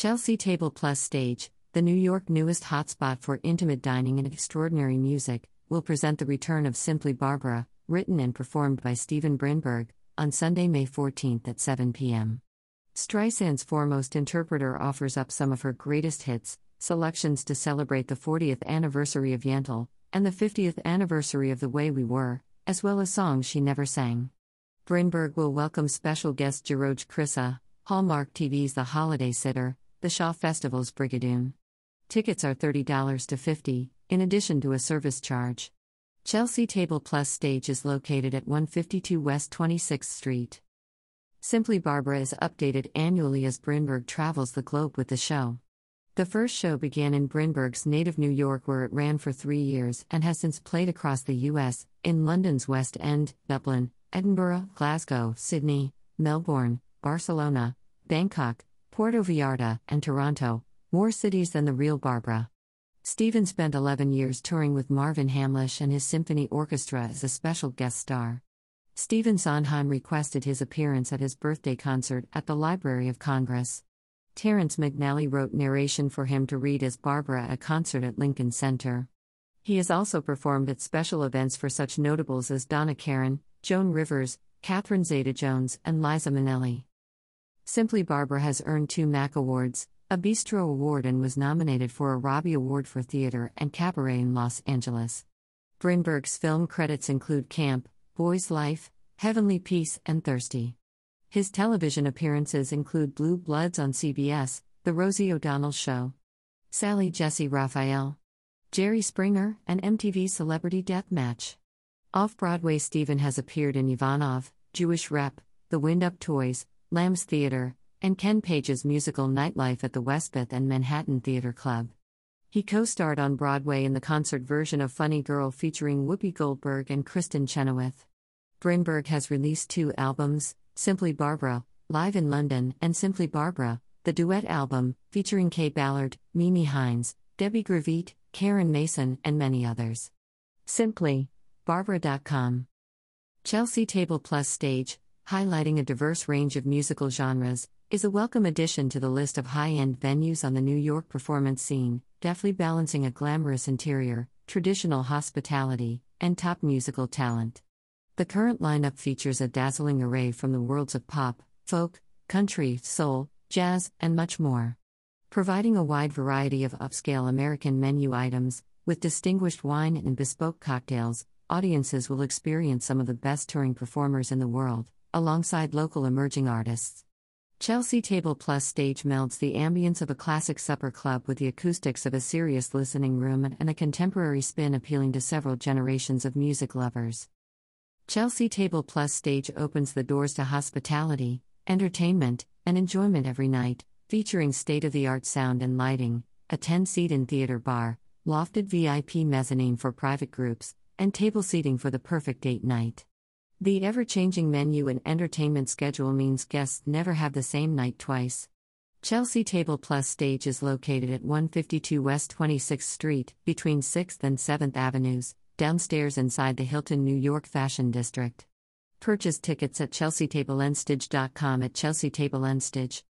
Chelsea Table Plus Stage, the New York newest hotspot for intimate dining and extraordinary music, will present the return of Simply Barbra, written and performed by Stephen Brinberg, on Sunday, May 14th at 7 p.m. Streisand's foremost interpreter offers up some of her greatest hits, selections to celebrate the 40th anniversary of Yentl, and the 50th anniversary of The Way We Were, as well as songs she never sang. Brinberg will welcome special guest George Krissa, Hallmark TV's The Holiday Sitter, the Shaw Festival's Brigadoon. Tickets are $30 to 50, in addition to a service charge. Chelsea Table Plus stage is located at 152 West 26th Street. Simply Barbra is updated annually as Brinberg travels the globe with the show. The first show began in Brinberg's native New York, where it ran for three years and has since played across the US, in London's West End, Dublin, Edinburgh, Glasgow, Sydney, Melbourne, Barcelona, Bangkok, Puerto Vallarta, and Toronto, more cities than the real Barbra. Stephen spent 11 years touring with Marvin Hamlisch and his symphony orchestra as a special guest star. Stephen Sondheim requested his appearance at his birthday concert at the Library of Congress. Terrence McNally wrote narration for him to read as Barbra at a concert at Lincoln Center. He has also performed at special events for such notables as Donna Karan, Joan Rivers, Catherine Zeta Jones, and Liza Minnelli. Simply Barbra has earned two MAC Awards, a Bistro Award, and was nominated for a Robbie Award for Theater and Cabaret in Los Angeles. Brinberg's film credits include Camp, Boy's Life, Heavenly Peace, and Thirsty. His television appearances include Blue Bloods on CBS, The Rosie O'Donnell Show, Sally Jessy Raphael, Jerry Springer, and MTV Celebrity Deathmatch. Off Broadway, Stephen has appeared in Ivanov, Jewish Rep, The Wind Up Toys, Lamb's Theater, and Ken Page's musical Nightlife at the Westbeth and Manhattan Theater Club. He co starred on Broadway in the concert version of Funny Girl featuring Whoopi Goldberg and Kristin Chenoweth. Brinberg has released two albums Simply Barbra, live in London, and Simply Barbra, the duet album, featuring Kaye Ballard, Mimi Hines, Debbie Gravitte, Karen Mason, and many others. Simply Barbra.com. Chelsea Table Plus Stage, highlighting a diverse range of musical genres, is a welcome addition to the list of high end venues on the New York performance scene, deftly balancing a glamorous interior, traditional hospitality, and top musical talent. The current lineup features a dazzling array from the worlds of pop, folk, country, soul, jazz, and much more. Providing a wide variety of upscale American menu items, with distinguished wine and bespoke cocktails, audiences will experience some of the best touring performers in the world, alongside local emerging artists. Chelsea Table Plus stage melds the ambience of a classic supper club with the acoustics of a serious listening room and a contemporary spin appealing to several generations of music lovers. Chelsea Table Plus stage opens the doors to hospitality, entertainment, and enjoyment every night, featuring state of the art sound and lighting, a 10 seat in theater bar, lofted VIP mezzanine for private groups, and table seating for the perfect date night. The ever changing menu and entertainment schedule means guests never have the same night twice. Chelsea Table Plus stage is located at 152 West 26th Street, between 6th and 7th Avenues, downstairs inside the Hilton New York Fashion District. Purchase tickets at chelseatableenstage.com at Chelsea Table Enstage.